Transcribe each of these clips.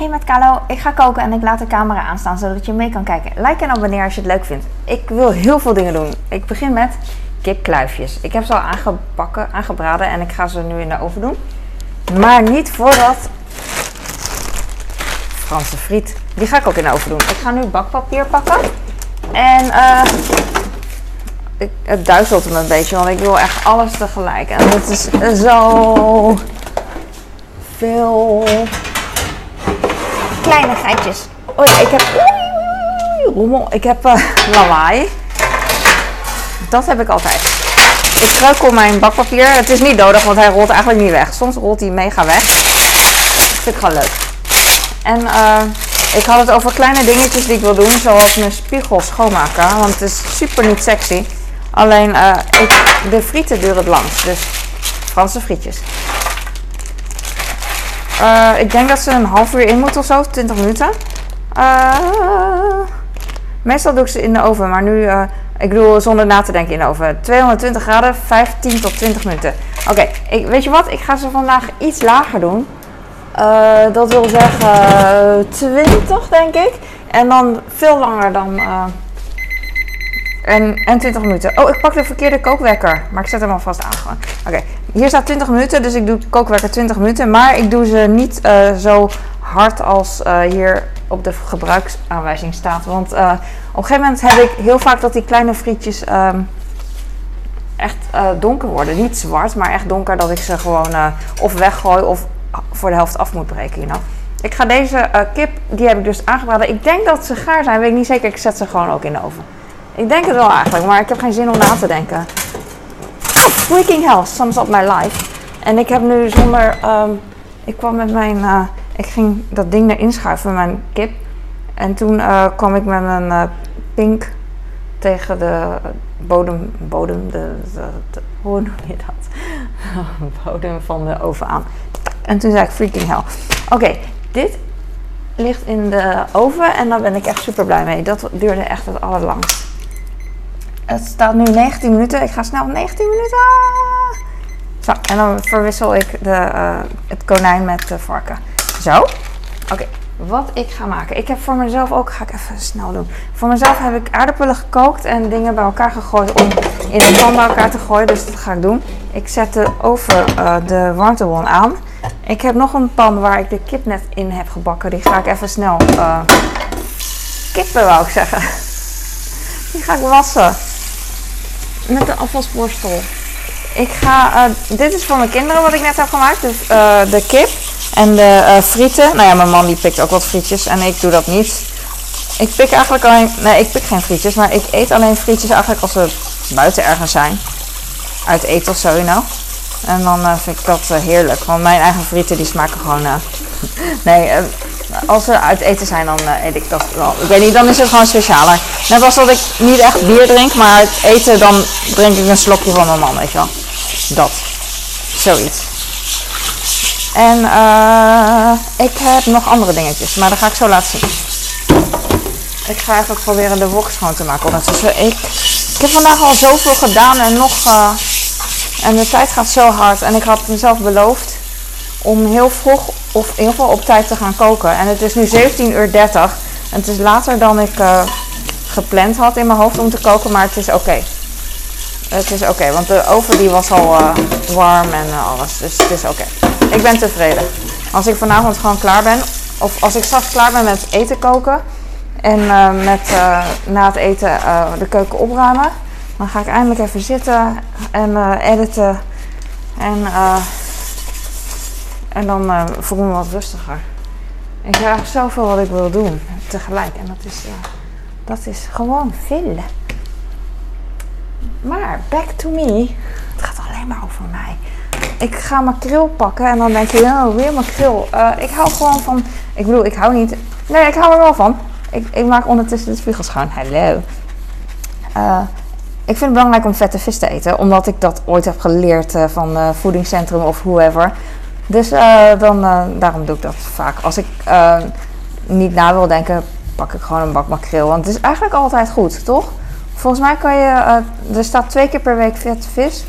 Hey met Carlo, ik ga koken en ik laat de camera aanstaan zodat je mee kan kijken. Like en abonneer als je het leuk vindt. Ik wil heel veel dingen doen. Ik begin met kipkluifjes. Ik heb ze al aangebakken, aangebraden en ik ga ze nu in de oven doen. Maar niet voordat Franse friet. Die ga ik ook in de oven doen. Ik ga nu bakpapier pakken. En eh ik, het duizelt me een beetje, want ik wil echt alles tegelijk. En het is zo veel kleine. Oh ja, ik heb. Oei, rommel. Ik heb eh, lawaai. Dat heb ik altijd. Ik struikel mijn bakpapier. Het is niet nodig, want hij rolt eigenlijk niet weg. Soms rolt hij mega weg. Dat vind ik gewoon leuk. En eh, ik had het over kleine dingetjes die ik wil doen, zoals mijn spiegel schoonmaken. Want het is super niet sexy. Alleen eh, ik, de frieten duren het langst. Dus Franse frietjes. Eh, ik denk dat ze een half uur in moeten of zo, 20 minuten. Eh, meestal doe ik ze in de oven, maar nu, eh, ik bedoel zonder na te denken in de oven. 220 graden, 15 tot 20 minuten. Oké, weet je wat? Ik ga ze vandaag iets lager doen. Dat wil zeggen 20, denk ik. En dan veel langer dan. En, en 20 minuten. Oh, ik pak de verkeerde kookwekker. Maar ik zet hem alvast aan gewoon. Oké, hier staat 20 minuten, dus ik doe kookwekker 20 minuten. Maar ik doe ze niet eh, zo hard als eh, hier op de gebruiksaanwijzing staat. Want eh, op een gegeven moment heb ik heel vaak dat die kleine frietjes ehm, echt donker worden. Niet zwart, maar echt donker. Dat ik ze gewoon of weggooi of voor de helft af moet breken. You know? Ik ga deze kip, die heb ik dus aangebraden. Ik denk dat ze gaar zijn, weet ik niet zeker. Ik zet ze gewoon ook in de oven. Ik denk het wel eigenlijk, maar ik heb geen zin om na te denken. Freaking hell, sums up my life. En ik heb nu zonder... ehm, ik kwam met mijn... eh, ik ging dat ding erin schuiven, mijn kip. En toen eh, kwam ik met een eh, pink tegen de bodem... Bodem, de, de, de- hoe noem je dat? bodem van de oven aan. En toen zei ik freaking hell. Oké, dit ligt in de oven en daar ben ik echt super blij mee. Dat duurde echt het allerlangst. Het staat nu 19 minuten. Ik ga snel 19 minuten. Zo, en dan verwissel ik de, eh, het konijn met de varken. Zo. Oké, wat ik ga maken. Ik heb voor mezelf ook, ga ik even snel doen. Voor mezelf heb ik aardappelen gekookt en dingen bij elkaar gegooid om in een pan bij elkaar te gooien. Dus dat ga ik doen. Ik zet de oven, eh, de warmtebron aan. Ik heb nog een pan waar ik de kip net in heb gebakken. Die ga ik even snel eh, kippen, wou ik zeggen. Die ga ik wassen. Met de afwasborstel. Ik ga, eh, dit is voor mijn kinderen wat ik net heb gemaakt. Dus eh, de kip en de eh, frieten. Nou ja, mijn man die pikt ook wat frietjes en ik doe dat niet. Ik pik eigenlijk alleen, nee ik pik geen frietjes, maar ik eet alleen frietjes eigenlijk als ze buiten ergens zijn. Uit eten of zo, you. En dan vind ik dat heerlijk, want mijn eigen frieten die smaken gewoon... nee, als ze uit eten zijn, dan eh, eet ik dat wel. Ik weet niet, dan is het gewoon specialer. Net als dat ik niet echt bier drink, maar uit eten dan drink ik een slokje van mijn man, weet je wel. Dat. Zoiets. En eh, ik heb nog andere dingetjes, maar dat ga ik zo laten zien. Ik ga even proberen de wok schoon te maken. Ondertussen, ik, ik heb vandaag al zoveel gedaan en nog... eh, en de tijd gaat zo hard. En ik had mezelf beloofd om heel vroeg of in ieder geval op tijd te gaan koken. En het is nu 17.30 uur. En het is later dan ik eh, gepland had in mijn hoofd om te koken, maar het is oké. Het is oké, want de oven die was al eh, warm en eh, alles. Dus het is oké. Ik ben tevreden. Als ik vanavond gewoon klaar ben, of als ik straks klaar ben met eten koken en met na het eten de keuken opruimen, dan ga ik eindelijk even zitten en editen. En, en dan eh, voel ik me wat rustiger. Ik echt zoveel wat ik wil doen tegelijk. En dat is, eh, dat is gewoon veel. Maar back to me. Het gaat alleen maar over mij. Ik ga makreel pakken en dan denk je, oh, weer makreel. Eh ik hou gewoon van, ik bedoel, ik hou niet, nee, ik hou er wel van. Ik, ik maak ondertussen de spiegel schoon. Hallo. Ik vind het belangrijk om vette vis te eten, omdat ik dat ooit heb geleerd van eh, voedingscentrum of whoever. Dus eh, dan, eh, daarom doe ik dat vaak. Als ik eh, niet na wil denken, pak ik gewoon een bak makreel. Want het is eigenlijk altijd goed, toch? Volgens mij kan je, er staat twee keer per week vette vis.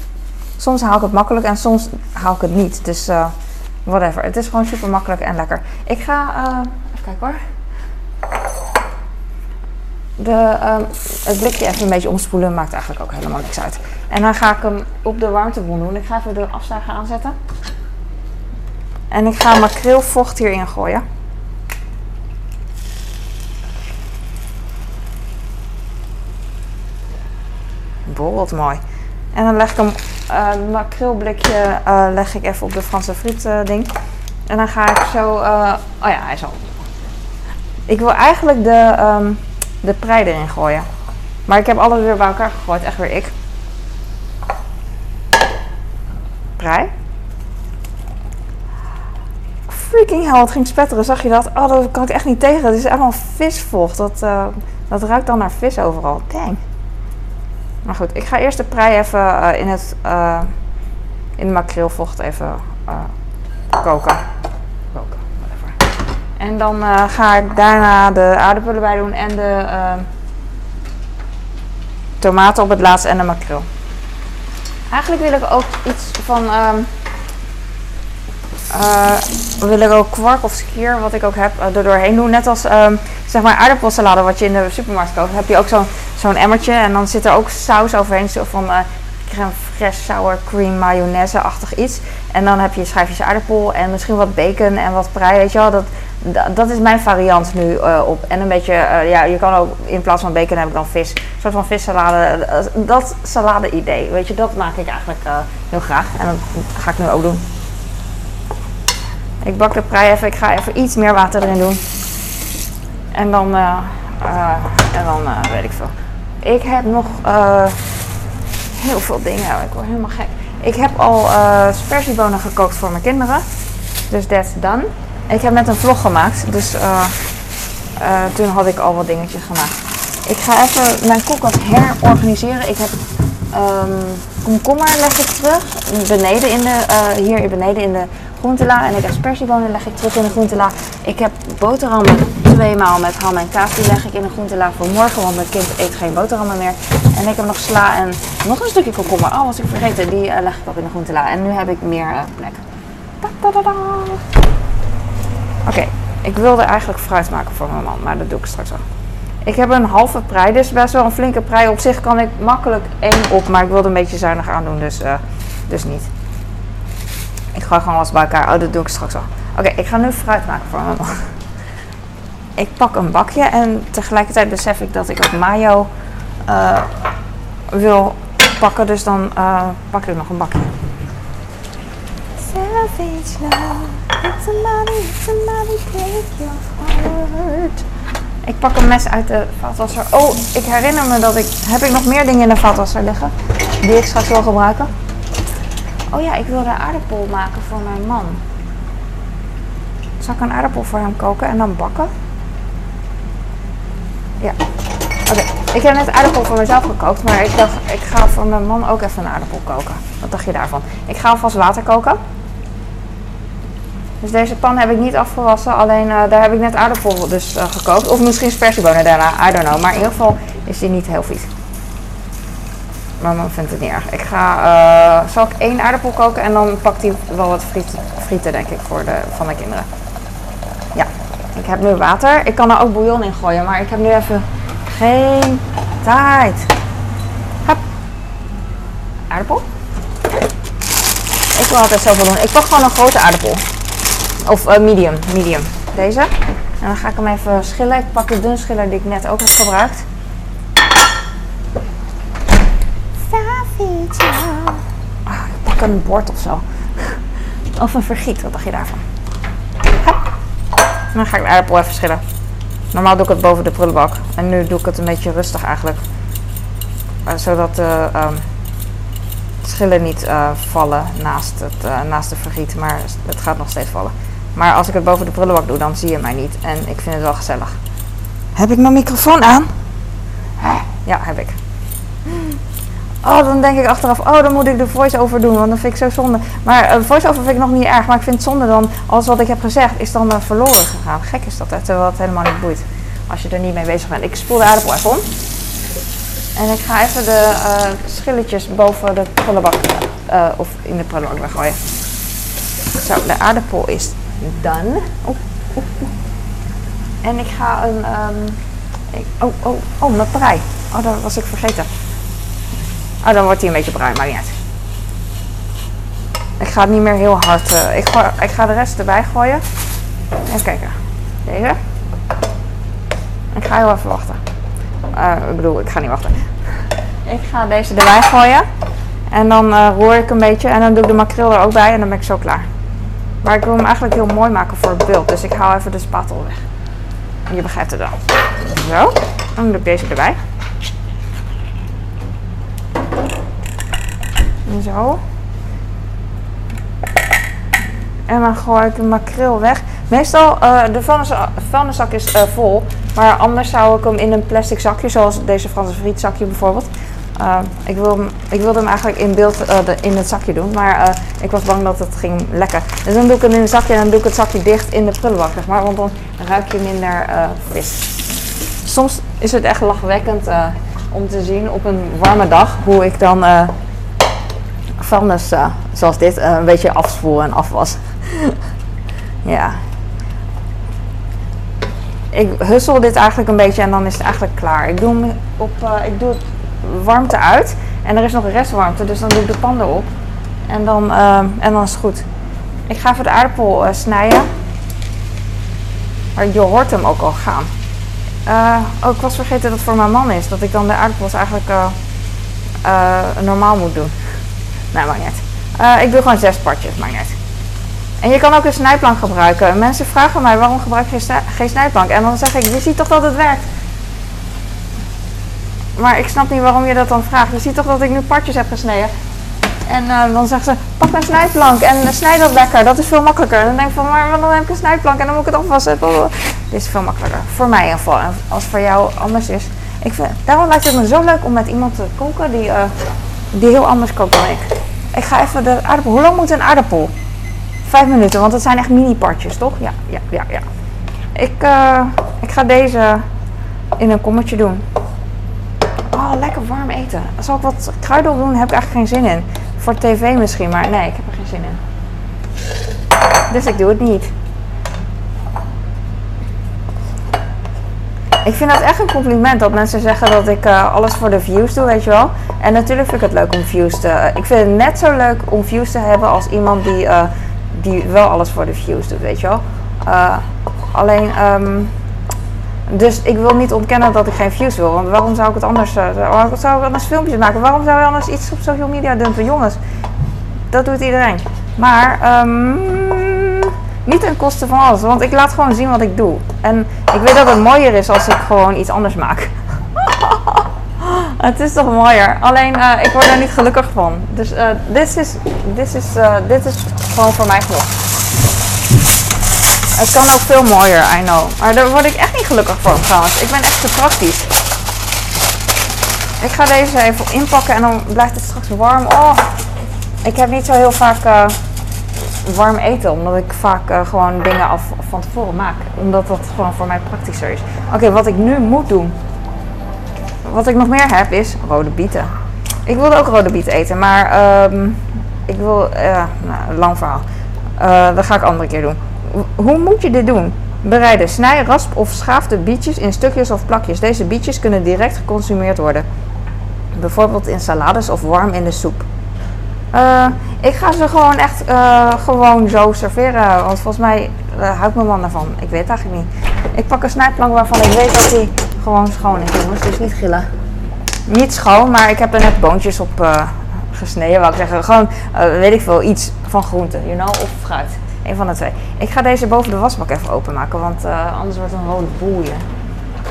Soms haal ik het makkelijk en soms haal ik het niet. Dus whatever. Het is gewoon super makkelijk en lekker. Ik ga, even kijken hoor. De, uh, het blikje even een beetje omspoelen maakt eigenlijk ook helemaal niks uit. En dan ga ik hem op de warmtebron doen. Ik ga even de afzuiger aanzetten. En ik ga makreelvocht hierin gooien. Borrelt mooi. En dan leg ik hem, uh, makreelblikje uh, leg ik even op de Franse friet uh, ding. En dan ga ik zo, oh ja, hij is al. Ik wil eigenlijk de, um, de prei erin gooien. Maar ik heb alles weer bij elkaar gegooid, echt weer ik. Prei. Freaking hell, het ging spetteren, zag je dat? Oh, dat kan ik echt niet tegen. Het is allemaal visvocht. Dat, dat ruikt dan naar vis overal. Dang. Maar goed, ik ga eerst de prei even uh, in het uh, in makreelvocht even uh, koken. Koken, whatever. En dan ga ik daarna de aardappelen bij doen en de tomaten op het laatst en de makreel. Eigenlijk wil ik ook iets van um, uh, wil ik ook kwark of skier, wat ik ook heb, uh, er doorheen doen. Net als um, zeg maar aardappelsalade wat je in de supermarkt koopt. heb je ook zo'n emmertje en dan zit er ook saus overheen. Zo van uh, crème fraîche, sour cream, mayonaise-achtig iets. En dan heb je schijfjes aardappel en misschien wat bacon en wat prei, weet je wel. Dat, dat is mijn variant nu op. En een beetje, ja, je kan ook in plaats van bacon heb ik dan vis. Een soort van vissalade. Dat salade idee, weet je, dat maak ik eigenlijk heel graag. En dat ga ik nu ook doen. Ik bak de prei even. Ik ga even iets meer water erin doen. En dan, uh, uh, en dan uh, weet ik veel. Ik heb nog heel veel dingen. Ik word helemaal gek. Ik heb al spersiebonen gekookt voor mijn kinderen. Dus that's done. Ik heb net een vlog gemaakt. Dus toen had ik al wat dingetjes gemaakt. Ik ga even mijn koelkast herorganiseren. Ik heb um, komkommer leg ik terug. Beneden in de, hier beneden in de groentela en ik heb leg ik terug in de groentela. Ik heb boterhammen tweemaal met ham en kaas die leg ik in de groentela voor morgen, want mijn kind eet geen boterhammen meer. En ik heb nog sla en nog een stukje komkommer. Oh, was ik vergeten, die uh, leg ik ook in de groentela. En nu heb ik meer uh, plek. Oké, ik wilde eigenlijk fruit maken voor mijn man, maar dat doe ik straks wel. Ik heb een halve prei, dus best wel een flinke prei. Op zich kan ik makkelijk één op, maar ik wilde een beetje zuinig aandoen, dus, uh, dus niet. Ik ga gewoon alles bij elkaar. Oh, dat doe ik straks al. Oké, ik ga nu fruit maken voor mijn man. Ik pak een bakje en tegelijkertijd besef ik dat ik ook mayo uh, wil pakken. Dus dan uh, pak ik nog een bakje. Savage love, it's a money, it's a take your heart. Ik pak een mes uit de vaatwasser. Oh, ik herinner me dat ik... Heb ik nog meer dingen in de vaatwasser liggen? Die ik straks wil gebruiken? Oh ja, ik wilde aardappel maken voor mijn man. Zal ik een aardappel voor hem koken en dan bakken? Ja. Oké, ik heb net aardappel voor mezelf gekookt, maar ik dacht, ik ga voor mijn man ook even een aardappel koken. Wat dacht je daarvan? Ik ga alvast water koken. Dus deze pan heb ik niet afgewassen, alleen uh, daar heb ik net aardappel dus uh, gekookt. Of misschien spersiebonen daarna, I don't know. Maar in ieder geval is die niet heel vies. Mama vindt het niet erg. Ik ga, uh, zal ik één aardappel koken en dan pakt hij wel wat frieten, frieten denk ik voor de, van de kinderen. Ja, ik heb nu water. Ik kan er ook bouillon in gooien, maar ik heb nu even geen tijd. Hup. Aardappel. Ik wil altijd zoveel doen. Ik pak gewoon een grote aardappel. Of uh, medium, medium. Deze. En dan ga ik hem even schillen. Ik pak de dun schiller die ik net ook heb gebruikt. Een bord of zo. Of een vergiet, wat dacht je daarvan? Dan ga ik de aardappel even schillen. Normaal doe ik het boven de prullenbak. En nu doe ik het een beetje rustig eigenlijk. Uh, zodat de uh, um, schillen niet uh, vallen naast, het, uh, naast de vergiet. Maar het gaat nog steeds vallen. Maar als ik het boven de prullenbak doe, dan zie je mij niet. En ik vind het wel gezellig. Heb ik mijn microfoon aan? Ja, heb ik. Oh, dan denk ik achteraf, oh, dan moet ik de voice-over doen, want dan vind ik zo zonde. Maar uh, voice-over vind ik nog niet erg, maar ik vind het zonde dan, alles wat ik heb gezegd, is dan uh, verloren gegaan. Gek is dat, hè, terwijl het helemaal niet boeit. Als je er niet mee bezig bent. Ik spoel de aardappel even om. En ik ga even de uh, schilletjes boven de prullenbak, of in de prullenbak weggooien. Zo, de aardappel is done. En ik ga een... ehm, oh, oh, oh, mijn brei. Oh, dat was ik vergeten. Oh, dan wordt hij een beetje bruin, maar niet. Ik ga het niet meer heel hard... eh, ik, ik ga de rest erbij gooien. Even kijken. Deze. Ik ga heel even wachten. Eh, ik bedoel, ik ga niet wachten. Ik ga deze erbij gooien. En dan eh, roer ik een beetje. En dan doe ik de makreel er ook bij. En dan ben ik zo klaar. Maar ik wil hem eigenlijk heel mooi maken voor het beeld. Dus ik haal even de spatel weg. Je begrijpt het dan. Zo. Dan doe ik deze erbij. Zo. En dan gooi ik de makreel weg. Meestal, eh de vuilniszak, is eh, vol. Maar anders zou ik hem in een plastic zakje, zoals deze Franse frietzakje bijvoorbeeld. Eh, ik, wil hem, ik wilde hem eigenlijk in beeld in het zakje doen. Maar ik was bang dat het ging lekken. Dus dan doe ik hem in een zakje en dan doe ik het zakje dicht in de prullenbak, zeg maar. Want dan ruik je minder vis. Soms is het echt lachwekkend om te zien op een warme dag hoe ik dan vuilnis, eh, zoals dit, eh, een beetje afspoel en afwas. ja. Ik hussel dit eigenlijk een beetje en dan is het eigenlijk klaar. Ik doe, op, eh, ik doe het warmte uit en er is nog restwarmte, dus dan doe ik de pan erop. En dan, en dan is het goed. Ik ga even de aardappel snijden. Maar je hoort hem ook al gaan. Oh, ik was vergeten dat het voor mijn man is. Dat ik dan de aardappels eigenlijk normaal moet doen. Nee, maakt niet. Eh, ik doe gewoon zes partjes, maakt niet. En je kan ook een snijplank gebruiken. Mensen vragen mij waarom gebruik je geen snijplank? En dan zeg ik, je ziet toch dat het werkt? Maar ik snap niet waarom je dat dan vraagt. Je ziet toch dat ik nu partjes heb gesneden? En eh, dan zeggen ze, pak een snijplank en snijd dat lekker. Dat is veel makkelijker. En dan denk ik van, maar dan heb ik een snijplank en dan moet ik het afwassen. Dit is veel makkelijker. Voor mij in ieder geval. En als het voor jou anders is. Ik vind, daarom lijkt het me zo leuk om met iemand te koken die, eh, die heel anders kookt dan ik. Ik ga even de aardappel. Hoe lang moet een aardappel? Vijf minuten, want het zijn echt mini partjes, toch? Ja, ja, ja, ja. Ik, eh, ik ga deze in een kommetje doen. Oh, lekker warm eten. Zal ik wat kruiden op doen? Heb ik eigenlijk geen zin in. Voor tv misschien, maar nee, ik heb er geen zin in. Dus ik doe het niet. Ik vind dat echt een compliment dat mensen zeggen dat ik eh, alles voor de views doe, weet je wel. En natuurlijk vind ik het leuk om views te... Ik vind het net zo leuk om views te hebben als iemand die, eh, die wel alles voor de views doet, weet je wel. Eh, alleen, ehm, dus ik wil niet ontkennen dat ik geen views wil. Want waarom zou ik het anders... waarom zou ik anders filmpjes maken? Waarom zou je anders iets op social media dumpen? Jongens, dat doet iedereen. Maar ehm, niet ten koste van alles. Want ik laat gewoon zien wat ik doe. En ik weet dat het mooier is als ik gewoon iets anders maak. het is toch mooier. Alleen eh, ik word er niet gelukkig van. Dus eh, dit is, is, dit is gewoon voor mij genoeg. Het kan ook veel mooier, I know. Maar daar word ik echt niet gelukkig van trouwens. Ik ben echt te praktisch. Ik ga deze even inpakken en dan blijft het straks warm. Oh, ik heb niet zo heel vaak warm eten, omdat ik vaak eh, gewoon dingen af van tevoren maak. Omdat dat gewoon voor mij praktischer is. Oké, wat ik nu moet doen. Wat ik nog meer heb is rode bieten. Ik wilde ook rode bieten eten, maar ehm, ik wil. eh nou, lang verhaal. Eh, dat ga ik andere keer doen. Ho- Hoe moet je dit doen? Bereiden. Snij, rasp of schaaf de bietjes in stukjes of plakjes. Deze bietjes kunnen direct geconsumeerd worden. Bijvoorbeeld in salades of warm in de soep. Eh, ik ga ze gewoon echt eh, gewoon zo serveren. Want volgens mij eh, houdt mijn man ervan. Ik weet het eigenlijk niet. Ik pak een snijplank waarvan ik weet dat die gewoon schoon is, jongens. Dus niet gillen. Niet schoon, maar ik heb er net boontjes op gesneden. Wou ik zeggen. Gewoon, weet ik veel, iets van groente, you know, of fruit. Een van de twee. Ik ga deze boven de wasbak even openmaken, want anders wordt het een rode boel.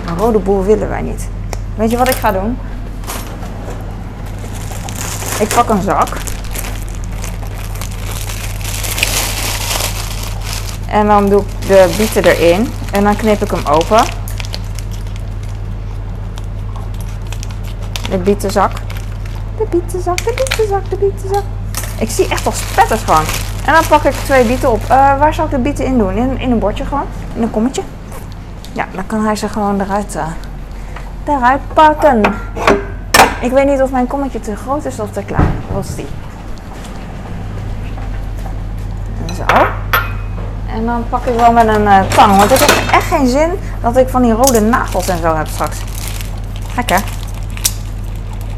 Een rode boel willen wij niet. Weet je wat ik ga doen? Ik pak een zak. En dan doe ik de bieten erin. En dan knip ik hem open. De bietenzak. De bietenzak, de bietenzak, de bietenzak. Ik zie echt al spetters gewoon. En dan pak ik twee bieten op. Eh, waar zal ik de bieten in doen? In, in een bordje gewoon? In een kommetje? Ja, dan kan hij ze gewoon eruit, eh, eruit pakken. Ik weet niet of mijn kommetje te groot is of te klein. Wat is die? En dan pak ik wel met een uh, tang. Want ik heb echt geen zin dat ik van die rode nagels en zo heb straks. Gek hè?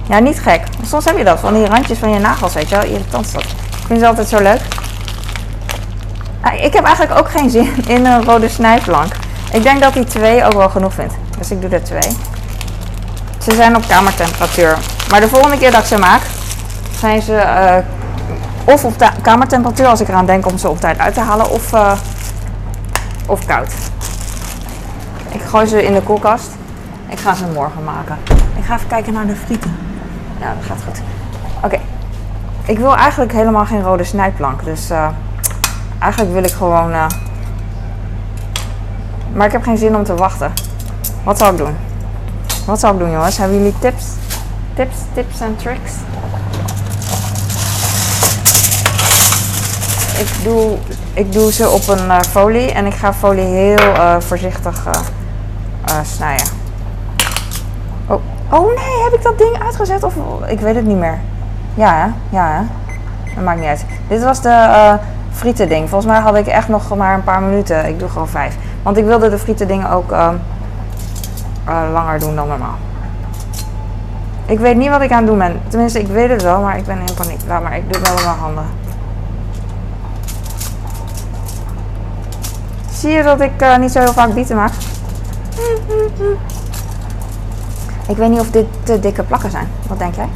Ja, niet gek. Soms heb je dat, van die randjes van je nagels, weet je wel. Irritant is. Ik vind ze altijd zo leuk. Ah, ik heb eigenlijk ook geen zin in een rode snijplank. Ik denk dat die twee ook wel genoeg vindt. Dus ik doe er twee. Ze zijn op kamertemperatuur. Maar de volgende keer dat ik ze maak, zijn ze uh, of op kamertemperatuur als ik eraan denk om ze op tijd uit te halen, of, uh, of koud. Ik gooi ze in de koelkast. Ik ga ze morgen maken. Ik ga even kijken naar de frieten. Ja, dat gaat goed. Oké. Ik wil eigenlijk helemaal geen rode snijplank. Dus uh, eigenlijk wil ik gewoon. Uh, maar ik heb geen zin om te wachten. Wat zal ik doen? Wat zal ik doen, jongens? Hebben jullie tips? Tips, tips en tricks? Ik doe, ik doe ze op een uh, folie en ik ga folie heel uh, voorzichtig uh, snijden. Oh. oh nee, heb ik dat ding uitgezet of ik weet het niet meer. Ja, hè? Ja? Dat maakt niet uit. Dit was de frieten ding. Volgens mij had ik echt nog maar een paar minuten. Ik doe gewoon vijf. Want ik wilde de frieten dingen ook langer doen dan normaal. Ik weet niet wat ik aan het doen ben. Tenminste, ik weet het wel, maar ik ben in paniek. Laat maar, ik doe het wel met mijn handen. Zie je dat ik uh, niet zo heel vaak bieten maak? Ik weet niet of dit te dikke plakken zijn. Wat denk jij?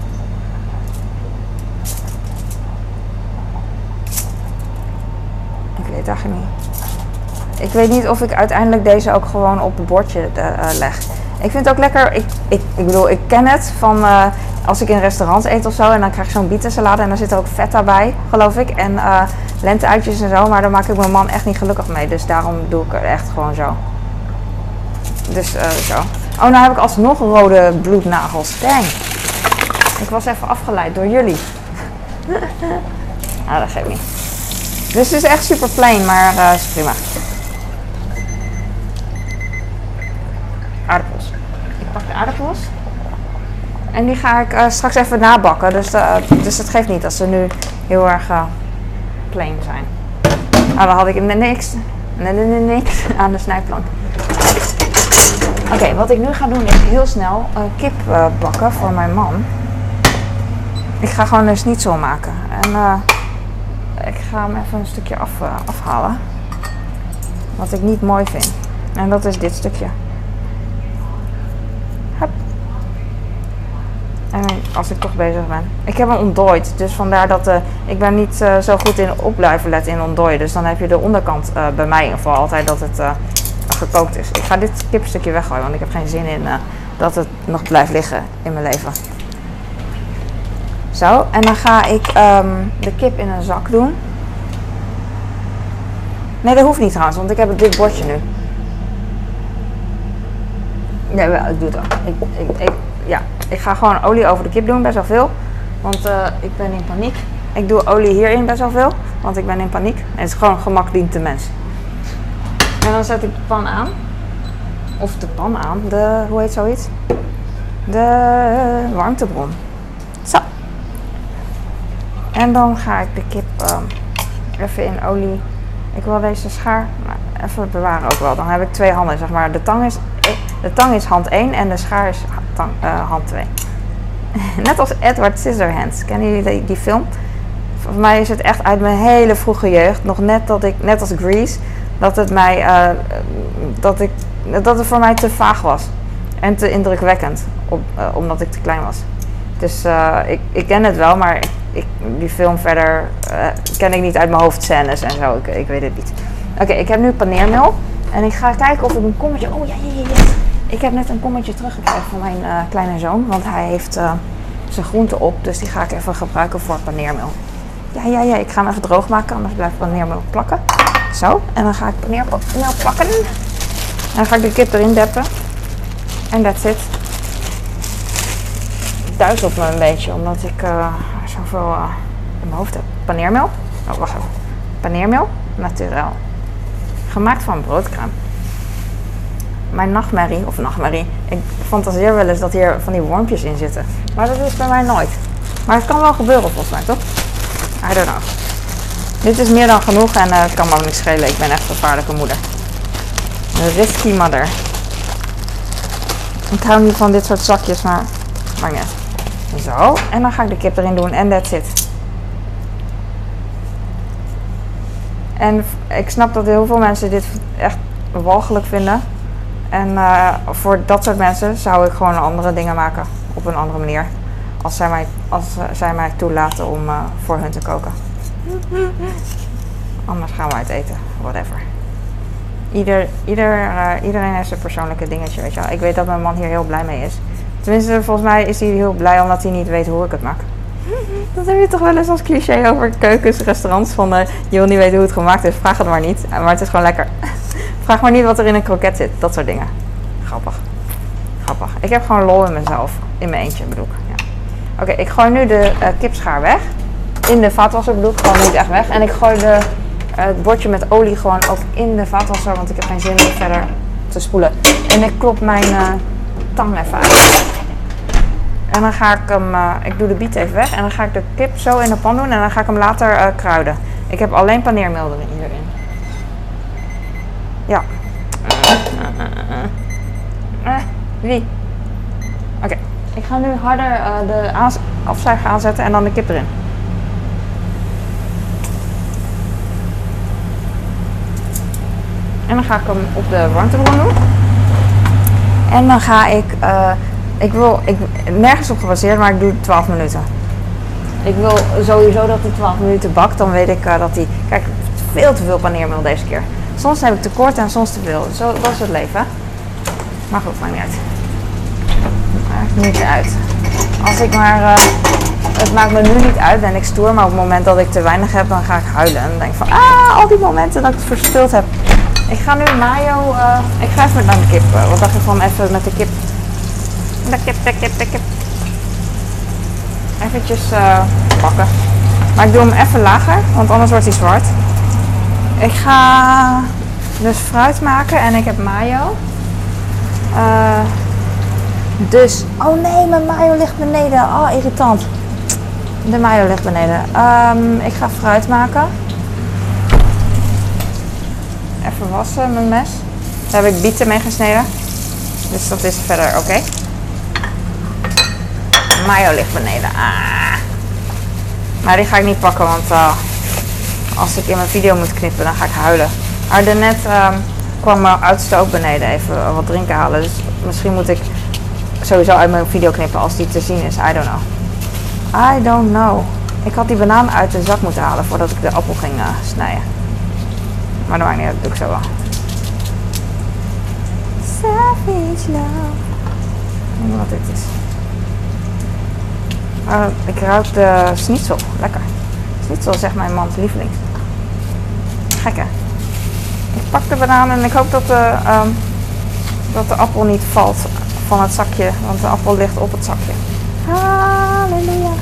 Ik weet het eigenlijk niet. Ik weet niet of ik uiteindelijk deze ook gewoon op het bordje uh, leg. Ik vind het ook lekker. Ik, ik, ik bedoel, ik ken het van als ik in restaurants eet of zo. En dan krijg ik zo'n bietensalade. En dan zit er ook vet bij, geloof ik. En lenteuitjes en zo. Maar daar maak ik mijn man echt niet gelukkig mee. Dus daarom doe ik er echt gewoon zo. Dus uh, zo. Oh, nou heb ik alsnog rode bloednagels. Dang. Ik was even afgeleid door jullie. nou, dat geeft niet. Dus het is echt super plain, maar uh, is prima. Aardappels. Ik pak de aardappels. En die ga ik uh, straks even nabakken. Dus, dus het geeft niet als ze nu heel erg plain zijn. Nou, dan had ik niks, niks aan de snijplank. Oké, wat ik nu ga doen is heel snel kip bakken voor mijn man. Ik ga gewoon een schnitzel maken. En ik ga hem even een stukje af, afhalen. Wat ik niet mooi vind. En dat is dit stukje. Als ik toch bezig ben. Ik heb hem ontdooid, dus vandaar dat uh, ik ben niet uh, zo goed in op blijven letten in ontdooien. Dus dan heb je de onderkant uh, bij mij in ieder geval altijd dat het gekookt is. Ik ga dit kipstukje weggooien, want ik heb geen zin in dat het nog blijft liggen in mijn leven. Zo, en dan ga ik um, de kip in een zak doen. Nee, dat hoeft niet trouwens, want ik heb dik bordje nu. Nee, ik doe het. Ik, ik, ik, ja, ik ga gewoon olie over de kip doen, best wel veel. Want uh, ik ben in paniek. Ik doe olie hierin best wel veel, want ik ben in paniek. En het is gewoon gemak dient de mens. En dan zet ik de pan aan. Of de pan aan, de, hoe heet zoiets? De warmtebron. Zo. En dan ga ik de kip uh, even in olie. Ik wil deze schaar even bewaren ook wel. Dan heb ik twee handen, zeg maar. De tang is, de tang is hand 1 en de schaar is hand 2. Net als Edward Scissorhands. Kennen jullie die, die, film? Voor mij is het echt uit mijn hele vroege jeugd. Nog net dat ik, net als Grease, dat het mij, uh, dat ik, dat het voor mij te vaag was. En te indrukwekkend, op, uh, omdat ik te klein was. Dus ik, ik ken het wel, maar ik, die film verder ken ik niet uit mijn hoofd scènes en zo. Ik, ik weet het niet. Oké, ik heb nu paneermeel. En ik ga kijken of ik een kommetje... Oh ja, ja, ja. Ik heb net een kommetje teruggekregen van mijn uh, kleine zoon. Want hij heeft uh, zijn groenten op. Dus die ga ik even gebruiken voor paneermeel. Ja, ja, ja. Ik ga hem even droog maken. Anders blijft paneermeel plakken. Zo. En dan ga ik paneermeel plakken. En dan ga ik de kip erin deppen. En that's it. Duizelt me een beetje. Omdat ik uh, zoveel in mijn hoofd heb. Paneermeel. Oh, wacht even. Paneermeel. Naturel. Gemaakt van broodkraan mijn nachtmerrie, of nachtmerrie, ik fantaseer wel eens dat hier van die wormpjes in zitten. Maar dat is bij mij nooit. Maar het kan wel gebeuren volgens mij, toch? I don't know. Dit is meer dan genoeg en uh, het kan me niet schelen. Ik ben echt een gevaarlijke moeder. Een risky mother. Ik hou niet van dit soort zakjes, maar maar net. Zo, en dan ga ik de kip erin doen en that's it. En ik snap dat heel veel mensen dit echt walgelijk vinden. En uh, voor dat soort mensen zou ik gewoon andere dingen maken. Op een andere manier. Als zij mij, als, uh, zij mij toelaten om uh, voor hun te koken. Anders gaan we uit eten. Whatever. Ieder, ieder, iedereen heeft zijn persoonlijke dingetje, weet je wel. Ik weet dat mijn man hier heel blij mee is. Tenminste, volgens mij is hij heel blij omdat hij niet weet hoe ik het maak. Dat heb je toch wel eens als cliché over keukens, restaurants. Van uh, je wil niet weten hoe het gemaakt is, vraag het maar niet. Maar het is gewoon lekker. vraag maar niet wat er in een kroket zit. Dat soort dingen. Grappig. Grappig. Ik heb gewoon lol in mezelf. In mijn eentje bedoel ik. Ja. Oké, ik gooi nu de uh, kipschaar weg. In de vaatwasser bedoel gewoon niet echt weg. En ik gooi de, uh, het bordje met olie gewoon ook in de vaatwasser. Want ik heb geen zin om verder te spoelen. En ik klop mijn tang even uit. En dan ga ik hem, uh, ik doe de biet even weg en dan ga ik de kip zo in de pan doen en dan ga ik hem later uh, kruiden. Ik heb alleen paneermeel hierin. Ja. Uh, wie? Oké, ik ga nu harder de afzuiger aanzetten en dan de kip erin. En dan ga ik hem op de warmtebron doen. En dan ga ik ik wil, ik, nergens op gebaseerd, maar ik doe 12 minuten. Ik wil sowieso dat hij 12 minuten bakt, dan weet ik dat hij. Kijk, veel te veel paneermeel deze keer. Soms heb ik tekort en soms te veel. Zo, is het leven. Maar goed, maakt niet uit. Maakt niet uit. Als ik maar. Uh, het maakt me nu niet uit, ben ik stoer. Maar op het moment dat ik te weinig heb, dan ga ik huilen. En denk van, ah, al die momenten dat ik het verspild heb. Ik ga nu mayo. Uh, ik ga even naar de kip. Wat dacht je van even met de kip de kip, de kip, de kip. Eventjes bakken. Maar ik doe hem even lager, want anders wordt hij zwart. Ik ga dus fruit maken en ik heb mayo. Uh, dus, oh nee, mijn mayo ligt beneden. Oh, irritant. De mayo ligt beneden. Um, ik ga fruit maken. Even wassen mijn mes. Daar heb ik bieten mee gesneden. Dus dat is verder oké. Mayo ligt beneden. Ah. Maar die ga ik niet pakken, want uh, als ik in mijn video moet knippen, dan ga ik huilen. Maar daarnet uh, kwam mijn oudste ook beneden even wat drinken halen. Dus misschien moet ik sowieso uit mijn video knippen als die te zien is. I don't know. I don't know. Ik had die banaan uit de zak moeten halen voordat ik de appel ging uh, snijden. Maar dat maakt niet uit, dat doe ik zo wel. Savage love. Ik weet niet wat dit is. Uh, ik ruik de schnitzel. Lekker. Schnitzel is mijn mans lieveling. Ik pak de banaan en ik hoop dat de, um, dat de appel niet valt van het zakje. Want de appel ligt op het zakje. Halleluja.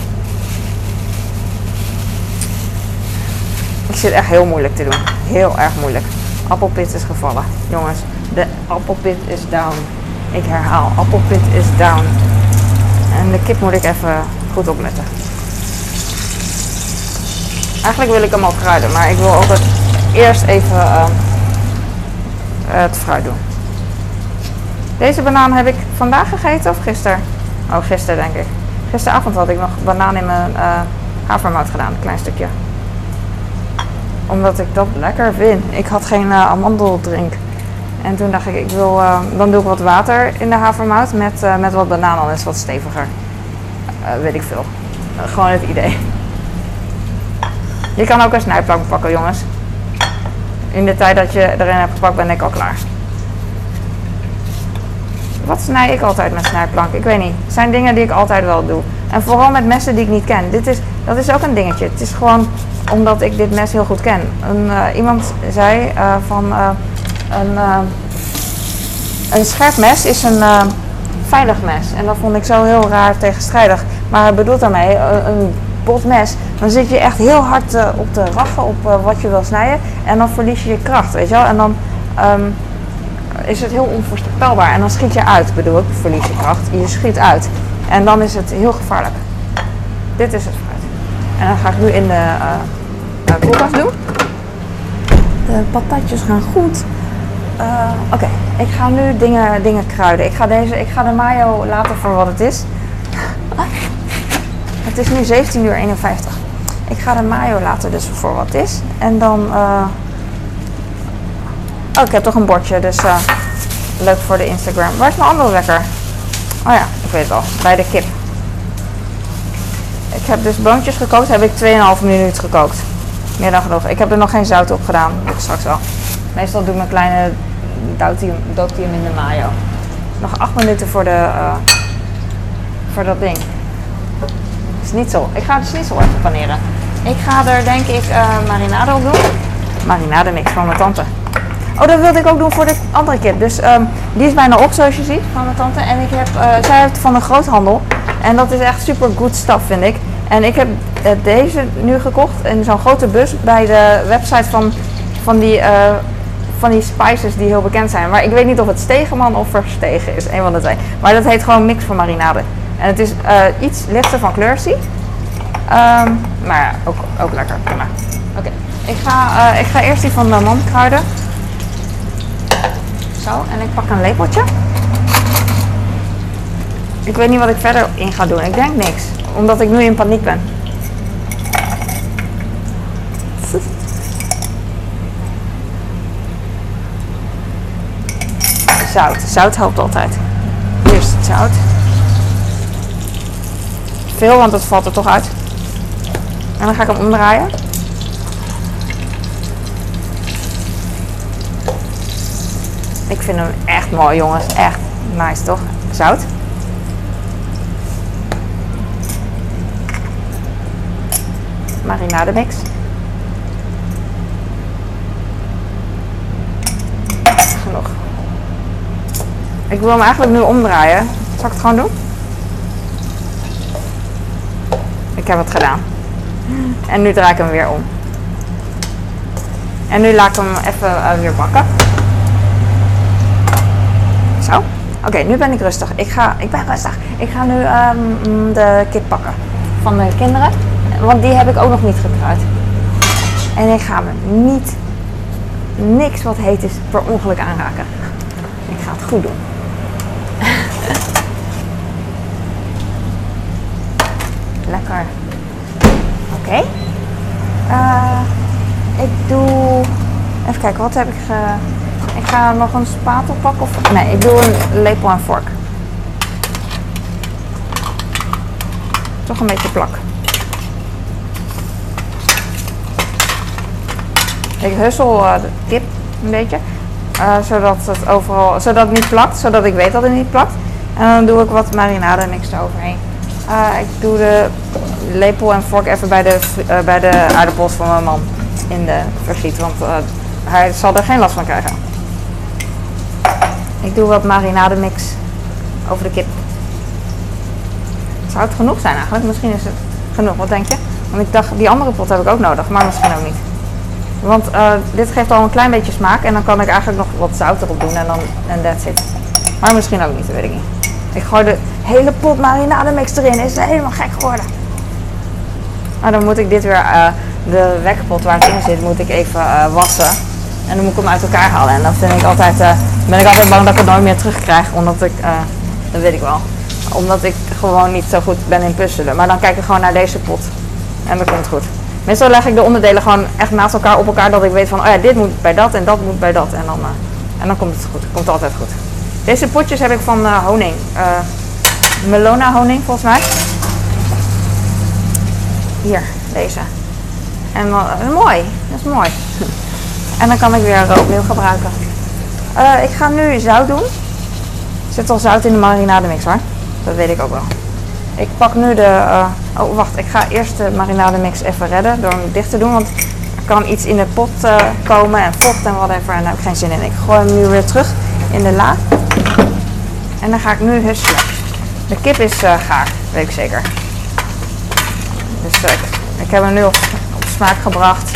Ik zit echt heel moeilijk te doen. Heel erg moeilijk. Appelpit is gevallen. Jongens, de appelpit is down. Ik herhaal, appelpit is down. En de kip moet ik even goed opletten. Eigenlijk wil ik hem al kruiden, maar ik wil altijd eerst even uh, het fruit doen. Deze banaan heb ik vandaag gegeten of gisteren? Oh, gisteren denk ik. Gisteravond had ik nog banaan in mijn uh, havermout gedaan, een klein stukje. Omdat ik dat lekker vind. Ik had geen uh, amandeldrink. En toen dacht ik, ik wil, uh, dan doe ik wat water in de havermout met, met wat banaan, dan is wat steviger. Weet ik veel. Gewoon het idee. Je kan ook een snijplank pakken, jongens. In de tijd dat je erin hebt gepakt, ben ik al klaar. Wat snij ik altijd met snijplank? Ik weet niet. Het zijn dingen die ik altijd wel doe. En vooral met messen die ik niet ken. Dit is, dat is ook een dingetje. Het is gewoon omdat ik dit mes heel goed ken. Een, uh, iemand zei van een, een scherp mes is een veilig mes. En dat vond ik zo heel raar tegenstrijdig. Maar hij bedoelt daarmee een, een bot mes. Dan zit je echt heel hard uh, op te raffen op uh, wat je wil snijden. En dan verlies je je kracht, weet je wel. En dan um, is het heel onvoorspelbaar. En dan schiet je uit, bedoel ik. Verlies je kracht. Je schiet uit. En dan is het heel gevaarlijk. Dit is het fruit. En dan ga ik nu in de, uh, koelkast doen. De patatjes gaan goed. Oké, ik ga nu dingen, dingen kruiden. Ik ga, deze, ik ga de mayo laten voor wat het is. Het is nu 17 uur 51. Ik ga de mayo laten dus voor wat is. En dan... Uh... Oh, ik heb toch een bordje, dus uh, leuk voor de Instagram. Waar is mijn andere wekker? Oh ja, ik weet het al. Bij de kip. Ik heb dus boontjes gekookt. Heb ik 2,5 minuut gekookt. Meer dan genoeg. Ik heb er nog geen zout op gedaan. Dat straks wel. Meestal doe ik mijn kleine dotium in de mayo. Nog 8 minuten voor, de, uh, voor dat ding. Schnitzel. Ik ga de schnitzel even paneren. Ik ga er denk ik uh, marinade op doen. Marinade mix van mijn tante. Oh, dat wilde ik ook doen voor de andere kip. Dus um, die is bijna op zoals je ziet van mijn tante. En ik heb, uh, zij heeft van de groothandel. En dat is echt super good stuff vind ik. En ik heb uh, deze nu gekocht in zo'n grote bus bij de website van, van, die, van die spices die heel bekend zijn. Maar ik weet niet of het Stegenman of Verstegen is, een van de twee. Maar dat heet gewoon mix voor marinade. En het is iets lichter van kleur, zie. Um, maar ja, ook, ook lekker. Oké, ik, ga, ik ga eerst die van de man kruiden. Zo, en ik pak een lepeltje. Ik weet niet wat ik verder in ga doen. Ik denk niks. Omdat ik nu in paniek ben. Zout. Zout helpt altijd. Eerst het zout. Veel, want dat valt er toch uit. En dan ga ik hem omdraaien. Ik vind hem echt mooi, jongens. Echt nice, toch? Zout. Marinade mix. Genoeg. Ik wil hem eigenlijk nu omdraaien. Zal ik het gewoon doen? Ik heb het gedaan. En nu draai ik hem weer om. En nu laat ik hem even uh, weer bakken. Zo. Oké, nu ben ik rustig. Ik, ga, ik ben rustig. Ik ga nu um, de kip pakken van de kinderen. Want die heb ik ook nog niet gekruid. En ik ga me niet, niks wat heet is, per ongeluk aanraken. Ik ga het goed doen. Lekker. Oké. Uh, ik doe. Even kijken, wat heb ik ge. Ik ga nog een spatel pakken of. Nee, ik doe een lepel en vork. Toch een beetje plak. Ik hussel uh, de kip een beetje. Uh, zodat het overal, zodat het niet plakt, zodat ik weet dat het niet plakt. En dan doe ik wat marinade mix eroverheen. Uh, ik doe de lepel en vork even bij de, bij de aardappels van mijn man in de verschiet, want hij zal er geen last van krijgen. Ik doe wat marinade mix over de kip. Zou het genoeg zijn eigenlijk? Misschien is het genoeg, wat denk je? Want ik dacht, die andere pot heb ik ook nodig, maar misschien ook niet. Want uh, dit geeft al een klein beetje smaak en dan kan ik eigenlijk nog wat zout erop doen en dan en that's it. Maar misschien ook niet, dat weet ik niet. Ik gooi de hele pot marinade mix erin, is helemaal gek geworden. Nou, dan moet ik dit weer, uh, de wekpot waar het in zit, moet ik even uh, wassen. En dan moet ik hem uit elkaar halen. En dan vind ik altijd, ben ik altijd bang dat ik het nooit meer terugkrijg, omdat ik, dat weet ik wel. Omdat ik gewoon niet zo goed ben in puzzelen. Maar dan kijk ik gewoon naar deze pot en dan komt goed. Meestal leg ik de onderdelen gewoon echt naast elkaar op elkaar, dat ik weet van, oh ja, dit moet bij dat en dat moet bij dat. En dan, en dan komt het goed. Komt altijd goed. Deze potjes heb ik van honing. Uh, Melona honing, volgens mij. Hier, deze. En mooi, dat is mooi. en dan kan ik weer opnieuw gebruiken. ik ga nu zout doen. Er zit al zout in de marinade mix hoor. Dat weet ik ook wel. Ik pak nu de... Uh, oh, wacht. Ik ga eerst de marinade mix even redden door hem dicht te doen. Want er kan iets in de pot uh, komen en vocht en whatever. En daar heb ik geen zin in. Ik gooi hem nu weer terug in de la. En dan ga ik nu husselen. De kip is uh, gaar, weet ik zeker. Dus ik, ik heb hem nu op, smaak gebracht.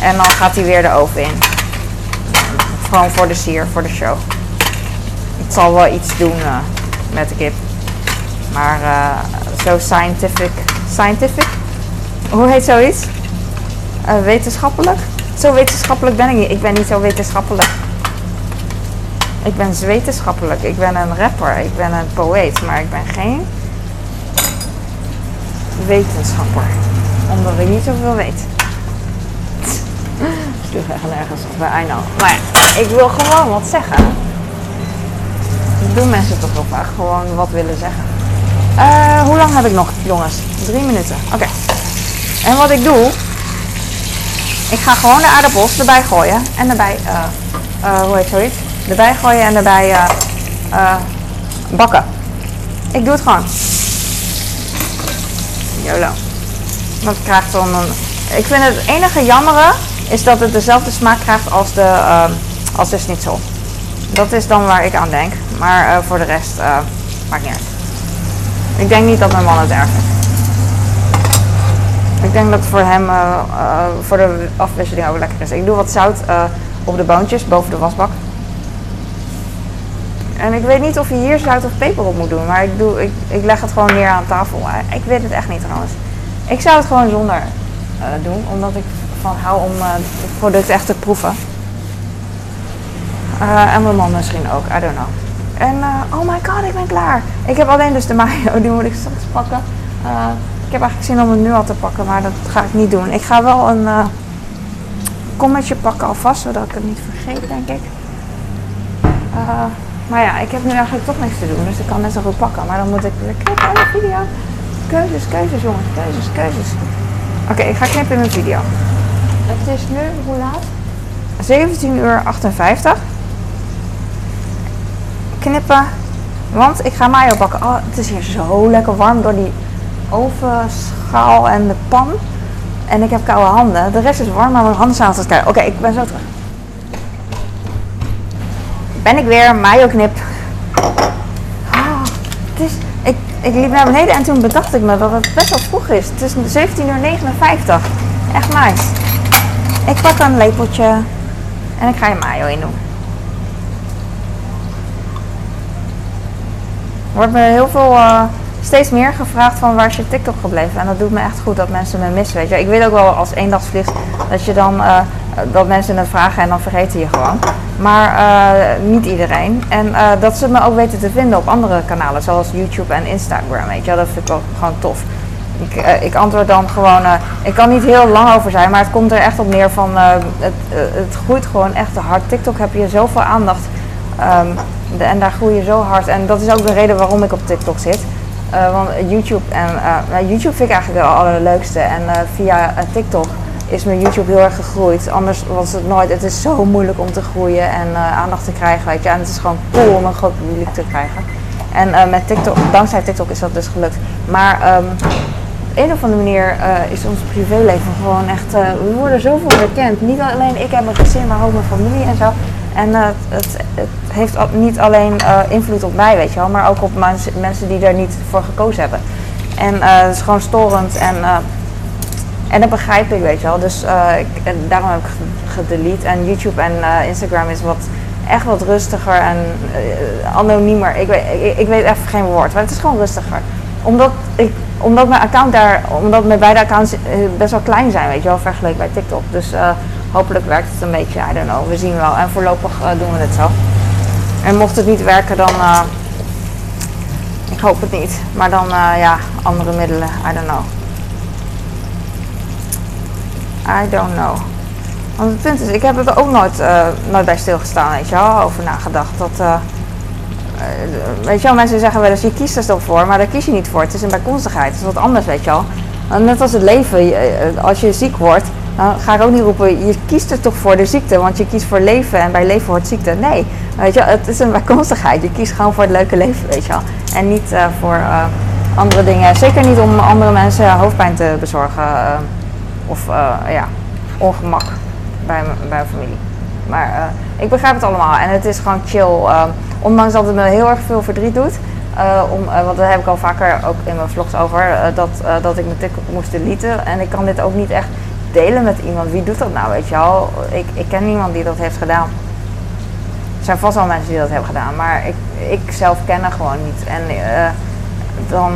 En dan gaat hij weer de oven in. Gewoon voor de sier, voor de show. Het zal wel iets doen met de kip. Maar zo scientific. Scientific? Hoe heet zoiets? wetenschappelijk. Zo wetenschappelijk ben ik niet. Ik ben niet zo wetenschappelijk. Ik ben wetenschappelijk. Ik ben een rapper. Ik ben een poëet. Maar ik ben geen wetenschapper. Omdat ik niet zoveel weet. Ik echt nergens bij I know. Maar ik wil gewoon wat zeggen. Doen mensen toch wel vaak. Gewoon wat willen zeggen. Uh, hoe lang heb ik nog, jongens? Drie minuten. Oké. En wat ik doe, ik ga gewoon de aardappels erbij gooien en erbij, uh, uh, hoe heet zoiets? Erbij gooien en erbij uh, bakken. Ik doe het gewoon. YOLO. Dat krijgt dan een. Ik vind het enige jammere is dat het dezelfde smaak krijgt als de, uh, als de schnitzel. Dat is dan waar ik aan denk. Maar voor de rest maakt niet uit. Ik denk niet dat mijn man het erg. Ik denk dat het voor hem, voor de afwisseling ook lekker is. Ik doe wat zout op de boontjes boven de wasbak. En ik weet niet of je hier zout of peper op moet doen, maar ik, doe, ik, ik leg het gewoon neer aan tafel. Ik weet het echt niet trouwens. Ik zou het gewoon zonder doen, omdat ik van hou om het product echt te proeven. en mijn man misschien ook, I don't know. En oh my god, ik ben klaar. Ik heb alleen dus de mayo, die moet ik straks pakken. Ik heb eigenlijk zin om het nu al te pakken, maar dat ga ik niet doen. Ik ga wel een kommetje pakken alvast, zodat ik het niet vergeet, denk ik. Maar ja, ik heb nu eigenlijk toch niks te doen, dus ik kan net zo goed pakken. Maar dan moet ik weer knippen in de video. Keuzes, keuzes jongens, keuzes, keuzes. Oké, ik ga knippen in mijn video. Het is nu, hoe laat? 17 uur 58. Knippen, want ik ga mayo bakken. Oh, het is hier zo lekker warm door die ovenschaal en de pan. En ik heb koude handen. De rest is warm, maar mijn handen zijn altijd koud. Oké, ik ben zo terug. Ben ik weer, mayo knip. Oh, het is, ik, ik liep naar beneden en toen bedacht ik me dat het best wel vroeg is. Het is 17:59 uur. Echt nice. Ik pak een lepeltje en ik ga je mayo in doen. Wordt me heel veel uh, steeds meer gevraagd van waar is je TikTok gebleven. En dat doet me echt goed dat mensen me missen. Ik weet ook wel als eendagsvlieg dat je dan uh, dat mensen het vragen en dan vergeten je gewoon. Maar uh, niet iedereen. En uh, dat ze me ook weten te vinden op andere kanalen, zoals YouTube en Instagram. Weet je. Dat vind ik wel gewoon tof. Ik, ik antwoord dan gewoon. ik kan niet heel lang over zijn, maar het komt er echt op neer van. het, het groeit gewoon echt te hard. TikTok heb je zoveel aandacht. De, en daar groei je zo hard. En dat is ook de reden waarom ik op TikTok zit. Want YouTube en uh, YouTube vind ik eigenlijk het allerleukste. En via TikTok is mijn YouTube heel erg gegroeid. Anders was het nooit. Het is zo moeilijk om te groeien en aandacht te krijgen, weet je. En het is gewoon cool om een groot publiek te krijgen. En met TikTok, dankzij TikTok is dat dus gelukt. Maar um, op een of andere manier is ons privéleven gewoon echt. we worden zoveel herkend. Niet alleen ik en mijn gezin, maar ook mijn familie en zo. En het, het, heeft niet alleen invloed op mij, weet je wel, maar ook op mensen, die daar niet voor gekozen hebben. En het is gewoon storend en, en dat begrijp ik, weet je wel. Dus ik, en daarom heb ik gedelete. En YouTube en Instagram is wat, echt wat rustiger en anoniemer. Ik weet, ik, weet even geen woord, maar het is gewoon rustiger. Omdat, ik, omdat mijn account daar, omdat mijn beide accounts best wel klein zijn, weet je wel, vergeleken bij TikTok. Dus hopelijk werkt het een beetje, I don't know, we zien wel. En voorlopig uh, doen we het zo. En mocht het niet werken, dan. Uh, ik hoop het niet. Maar dan, uh, ja, andere middelen, I don't know. I don't know. Want het punt is, ik heb er ook nooit, nooit bij stilgestaan, weet je wel, over nagedacht. Dat, weet je wel, mensen zeggen wel eens, je kiest er toch voor, maar daar kies je niet voor. Het is een bijkomstigheid, het is wat anders, weet je wel. Net als het leven, als je ziek wordt, dan ga ik ook niet roepen, je kiest er toch voor de ziekte, want je kiest voor leven en bij leven hoort ziekte. Nee, weet je, het is een bijkomstigheid. Je kiest gewoon voor het leuke leven, weet je wel. En niet voor andere dingen. Zeker niet om andere mensen hoofdpijn te bezorgen of ja, ongemak bij, bij een familie. Maar ik begrijp het allemaal en het is gewoon chill. ondanks dat het me heel erg veel verdriet doet. om, want daar heb ik al vaker ook in mijn vlogs over, dat, dat ik mijn TikTok moest deleten. En ik kan dit ook niet echt delen met iemand. Wie doet dat nou, weet je wel? Ik, ik ken niemand die dat heeft gedaan. Er zijn vast wel mensen die dat hebben gedaan, maar ik, ik zelf ken er gewoon niet. En dan,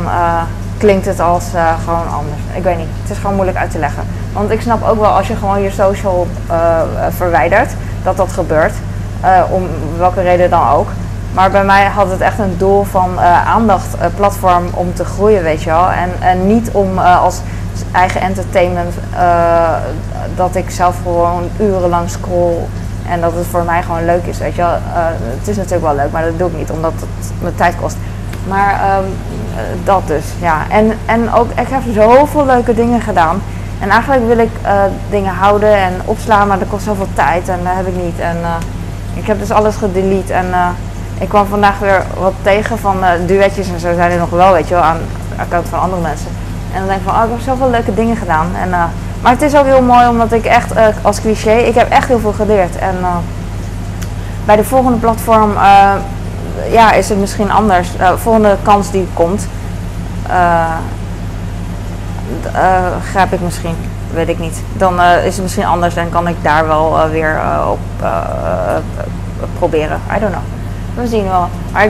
klinkt het als uh, gewoon anders. Ik weet niet. Het is gewoon moeilijk uit te leggen. Want ik snap ook wel als je gewoon je social uh, verwijdert, dat dat gebeurt. om welke reden dan ook. Maar bij mij had het echt een doel van aandacht, platform om te groeien, weet je wel. En, en niet om als eigen entertainment dat ik zelf gewoon urenlang scroll en dat het voor mij gewoon leuk is, weet je wel. het is natuurlijk wel leuk, maar dat doe ik niet omdat het me tijd kost. Maar um, dat dus, ja. En, en ook, ik heb zoveel leuke dingen gedaan. En eigenlijk wil ik uh, dingen houden en opslaan, maar dat kost zoveel tijd en dat heb ik niet. En uh, ik heb dus alles gedelete en ik kwam vandaag weer wat tegen van duetjes en zo zijn er nog wel, weet je wel, aan account van andere mensen. En dan denk ik van, oh, ik heb zoveel leuke dingen gedaan. En, maar het is ook heel mooi omdat ik echt, als cliché, ik heb echt heel veel geleerd. En bij de volgende platform ja, is het misschien anders. Uh, volgende kans die komt, uh, uh, grijp ik misschien. Weet ik niet. Dan is het misschien anders en kan ik daar wel weer op proberen. I don't know. We zien wel. Maar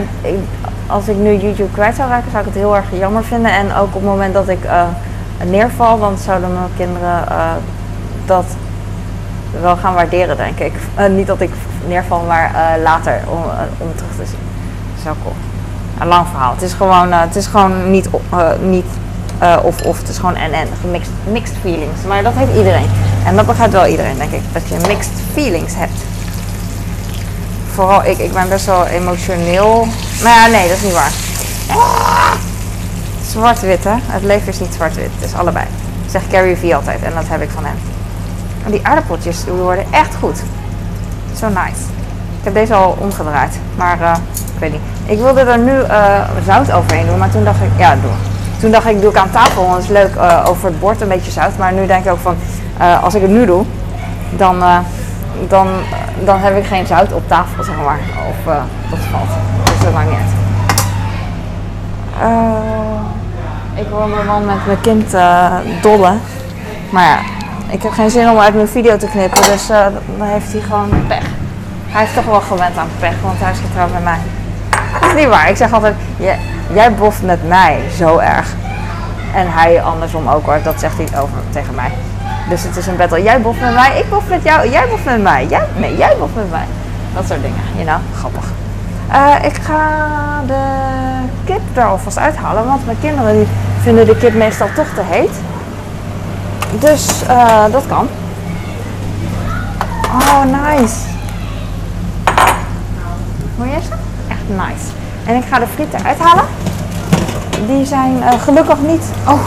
als ik nu YouTube kwijt zou raken, zou ik het heel erg jammer vinden. En ook op het moment dat ik neerval, dan zouden mijn kinderen dat wel gaan waarderen, denk ik. niet dat ik neerval, maar later om, om terug te zien Een lang verhaal. Het is gewoon, uh, het is gewoon niet, uh, niet uh, of of. Het is gewoon en en. Mixed, feelings. Maar dat heeft iedereen. En dat begrijpt wel iedereen, denk ik. Dat je mixed feelings hebt. Vooral ik. Ik ben best wel emotioneel. Maar ja, nee, dat is niet waar. Ah! Zwart-wit, hè? Het leven is niet zwart-wit. Het is allebei. Zegt Carrie V altijd. En dat heb ik van hem. En die aardappeltjes die worden echt goed. Zo nice. Ik heb deze al omgedraaid. Maar ik weet niet. Ik wilde er nu uh, zout overheen doen, maar toen dacht ik, ja, doe. Toen dacht ik, doe ik aan tafel, want het is leuk uh, over het bord een beetje zout. Maar nu denk ik ook van, als ik het nu doe, dan, dan, dan heb ik geen zout op tafel, zeg maar. Of dat valt. Dus dat maakt niet ik wil mijn man met mijn kind dollen. Maar ja, ik heb geen zin om uit mijn video te knippen, dus dan heeft hij gewoon pech. Hij is toch wel gewend aan pech, want hij is getrouwd met mij. Dat is niet waar. Ik zeg altijd, jij, boft met mij zo erg. En hij andersom ook hoor. Dat zegt hij over tegen mij. Dus het is een battle. Jij boft met mij, ik bof met jou. Jij boft met mij. Jij, nee, jij boft met mij. Dat soort dingen. You know? Grappig. Uh, ik ga de kip er alvast uithalen. Want mijn kinderen vinden de kip meestal toch te heet. Dus uh, dat kan. Oh, nice. Je ze? nice. En ik ga de frieten uithalen. Die zijn uh, gelukkig niet... Oh,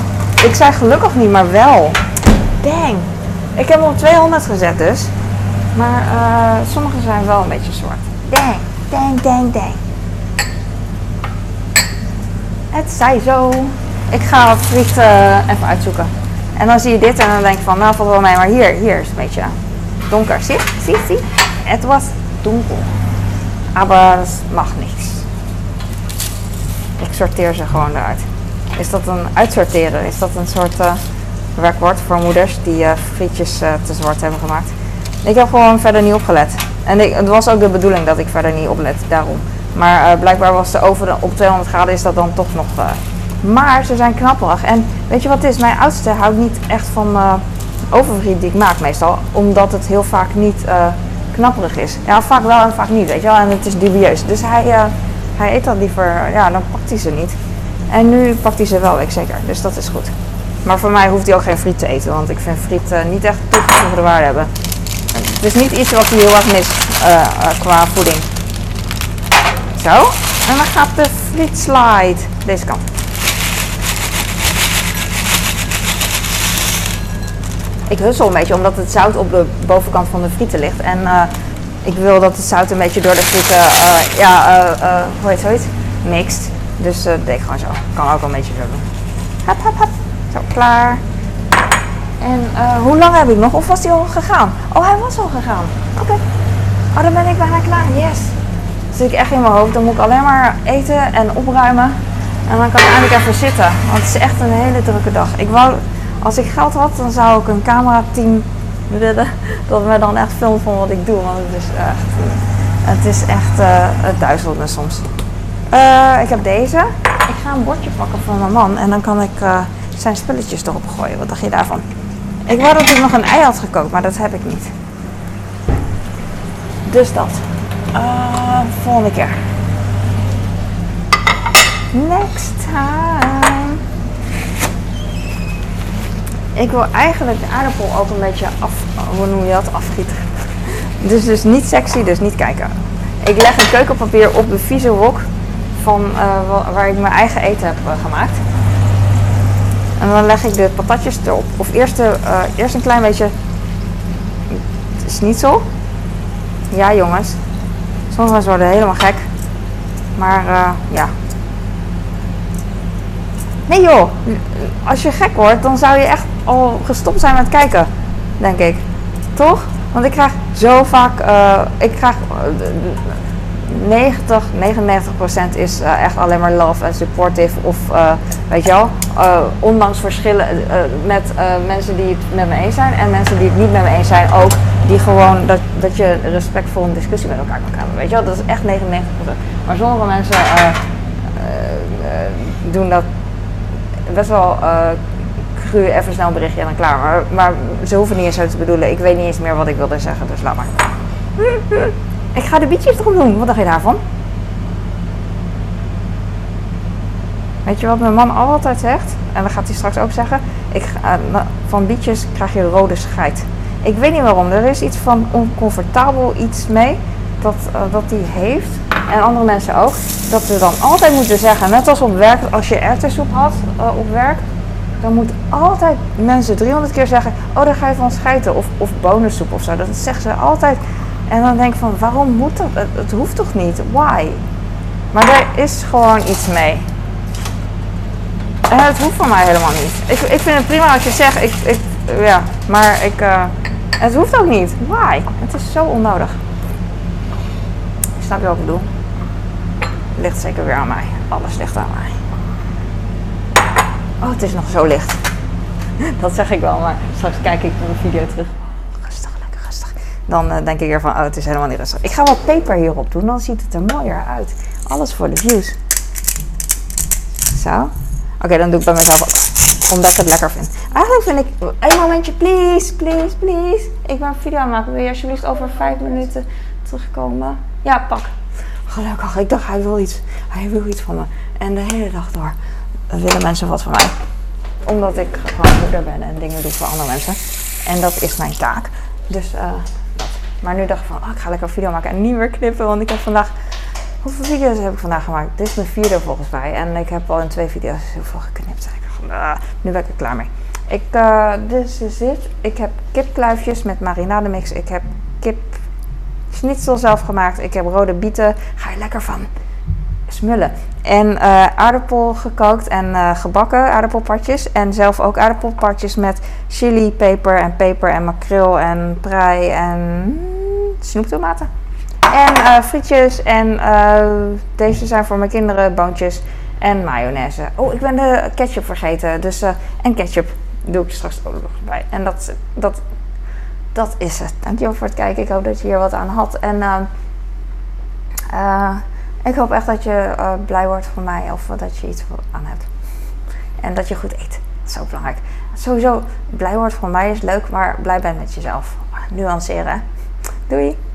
ik zei gelukkig niet, maar wel. Dang. Ik heb hem op 200 gezet dus. Maar uh, sommige zijn wel een beetje zwart. Dang, dang, dang, dang. Het zij zo. Ik ga het friet uh, even uitzoeken. En dan zie je dit en dan denk ik van, nou valt wel mee. Maar hier, hier is een beetje donker. Zie, zie, zie. Het was donker aber dat mag niks. Ik sorteer ze gewoon eruit. Is dat een uitsorteren? Is dat een soort uh, werkwoord voor moeders die uh, frietjes uh, te zwart hebben gemaakt? Ik heb gewoon verder niet opgelet. En ik, het was ook de bedoeling dat ik verder niet oplet, daarom. Maar blijkbaar was de oven op 200 graden is dat dan toch nog... maar ze zijn knapperig. En weet je wat het is? Mijn oudste houdt niet echt van overfriet die ik maak meestal. Omdat het heel vaak niet knapperig is. Ja, vaak wel en vaak niet, weet je wel. En het is dubieus. Dus hij, uh, hij eet dat liever, ja, dan pakt hij ze niet. En nu pakt hij ze wel, ik zeker. Dus dat is goed. Maar voor mij hoeft hij ook geen friet te eten, want ik vind friet uh, niet echt toegevoegde waarde hebben. Het is niet iets wat hij heel erg mist uh, qua voeding. Zo. En dan gaat de friet slide deze kant. Ik hussel een beetje omdat het zout op de bovenkant van de frieten ligt. En uh, ik wil dat het zout een beetje door de frieten, uh, ja, uh, hoe heet zoiets? Mixt. Dus dat deed ik gewoon zo. Kan ook een beetje zo doen. Hap, hap, hap. Zo, klaar. En hoe lang heb ik nog? Of was hij al gegaan? Oh, hij was al gegaan. Oké. Okay. Oh, dan ben ik bijna klaar. Yes. Zit ik echt in mijn hoofd. Dan moet ik alleen maar eten en opruimen. En dan kan ik eindelijk even zitten. Want het is echt een hele drukke dag. Ik wou als ik geld had, dan zou ik een camerateam willen dat me dan echt filmt van wat ik doe. Want het is echt, het is echt, uh, duizelt me soms. Eh, ik heb deze. Ik ga een bordje pakken voor mijn man en dan kan ik eh, zijn spulletjes erop gooien. Wat dacht je daarvan? Ik wou dat ik nog een ei had gekookt, maar dat heb ik niet. Dus dat. Volgende keer. Next time. Ik wil eigenlijk de aardappel ook een beetje af, hoe noem je dat, afgieten. Dus, dus niet sexy, dus niet kijken. Ik leg een keukenpapier op de vieze wok van uh, waar ik mijn eigen eten heb uh, gemaakt. En dan leg ik de patatjes erop. Of eerst, de, uh, eerst een klein beetje schnitzel. Ja jongens, mensen worden helemaal gek. Maar ja. Nee joh, als je gek wordt, dan zou je echt al gestopt zijn met kijken. Denk ik. Toch? Want ik krijg zo vaak, uh, ik krijg uh, 90, 99 procent is uh, echt alleen maar love en supportive. Of weet je wel, ondanks verschillen met mensen die het met me eens zijn en mensen die het niet met me eens zijn ook. Die gewoon dat, dat je respectvol een discussie met elkaar kan hebben. Weet je wel, dat is echt 99 procent. Maar sommige mensen doen dat best wel cru, even snel een berichtje en dan klaar. Maar, maar ze hoeven niet eens zo te bedoelen. Ik weet niet eens meer wat ik wilde zeggen, dus laat maar. Ik ga de bietjes erop doen. Wat dacht je daarvan? Weet je wat mijn man altijd zegt? En dat gaat hij straks ook zeggen. Ik, uh, van bietjes krijg je rode scheid. Ik weet niet waarom. Er is iets van oncomfortabel iets mee. Dat, uh, dat hij heeft. En andere mensen ook. Dat ze dan altijd moeten zeggen. Net als op werk. Als je erwtensoep had uh, op werk dan moet altijd mensen 300 keer zeggen: Oh, daar ga je van schijten. Of, of bonensoep of zo. Dat zeggen ze altijd. En dan denk ik van: Waarom moet dat? Het, hoeft toch niet? Why? Maar er is gewoon iets mee. En het hoeft voor mij helemaal niet. Ik, ik vind het prima als je zegt: ik, ik, Ja, maar ik. Uh, het hoeft ook niet. Why? Het is zo onnodig. Snap je wat ik bedoel? Ligt zeker weer aan mij. Alles ligt aan mij. Oh, het is nog zo licht. Dat zeg ik wel, maar straks kijk ik naar de video terug. Rustig, lekker rustig. Dan uh, denk ik weer van, oh, het is helemaal niet rustig. Ik ga wat peper hierop doen, dan ziet het er mooier uit. Alles voor de views. Zo. Oké, dan doe ik bij mezelf ook. Omdat ik het lekker vind. Eigenlijk vind ik... Een momentje, please, please, please. Ik ben een video aan maken. Wil je alsjeblieft over vijf minuten terugkomen? Ja, pak. Gelukkig. Ik dacht, hij wil iets. Hij wil iets van me. En de hele dag door willen mensen wat van mij. Omdat ik gewoon moeder ben en dingen doe voor andere mensen. En dat is mijn taak. Dus dat. Maar nu dacht ik van, oh, ik ga lekker een video maken en niet meer knippen. Want ik heb vandaag... Hoeveel video's heb ik vandaag gemaakt? Dit is mijn vierde volgens mij. En ik heb al in twee video's heel veel geknipt. En uh, nu ben ik er klaar mee. Ik, uh, dit is het. Ik heb kipkluifjes met marinademix. Ik heb kip schnitzel zelf gemaakt. Ik heb rode bieten. Ga je lekker van smullen. En uh, aardappel gekookt en uh, gebakken aardappelpartjes. En zelf ook aardappelpartjes met chili, peper en peper en makreel en prei en snoeptomaten. En uh, frietjes en deze zijn voor mijn kinderen, boontjes en mayonaise. Oh, ik ben de ketchup vergeten. Dus, en ketchup doe ik straks ook nog bij. En dat, dat, dat is het. Dankjewel voor het kijken. Ik hoop dat je hier wat aan had. En... Uh, ik hoop echt dat je uh, blij wordt van mij of dat je iets aan hebt. En dat je goed eet. Dat is ook belangrijk. Sowieso, blij wordt van mij is leuk, maar blij bent met jezelf. Nuanceren. Doei!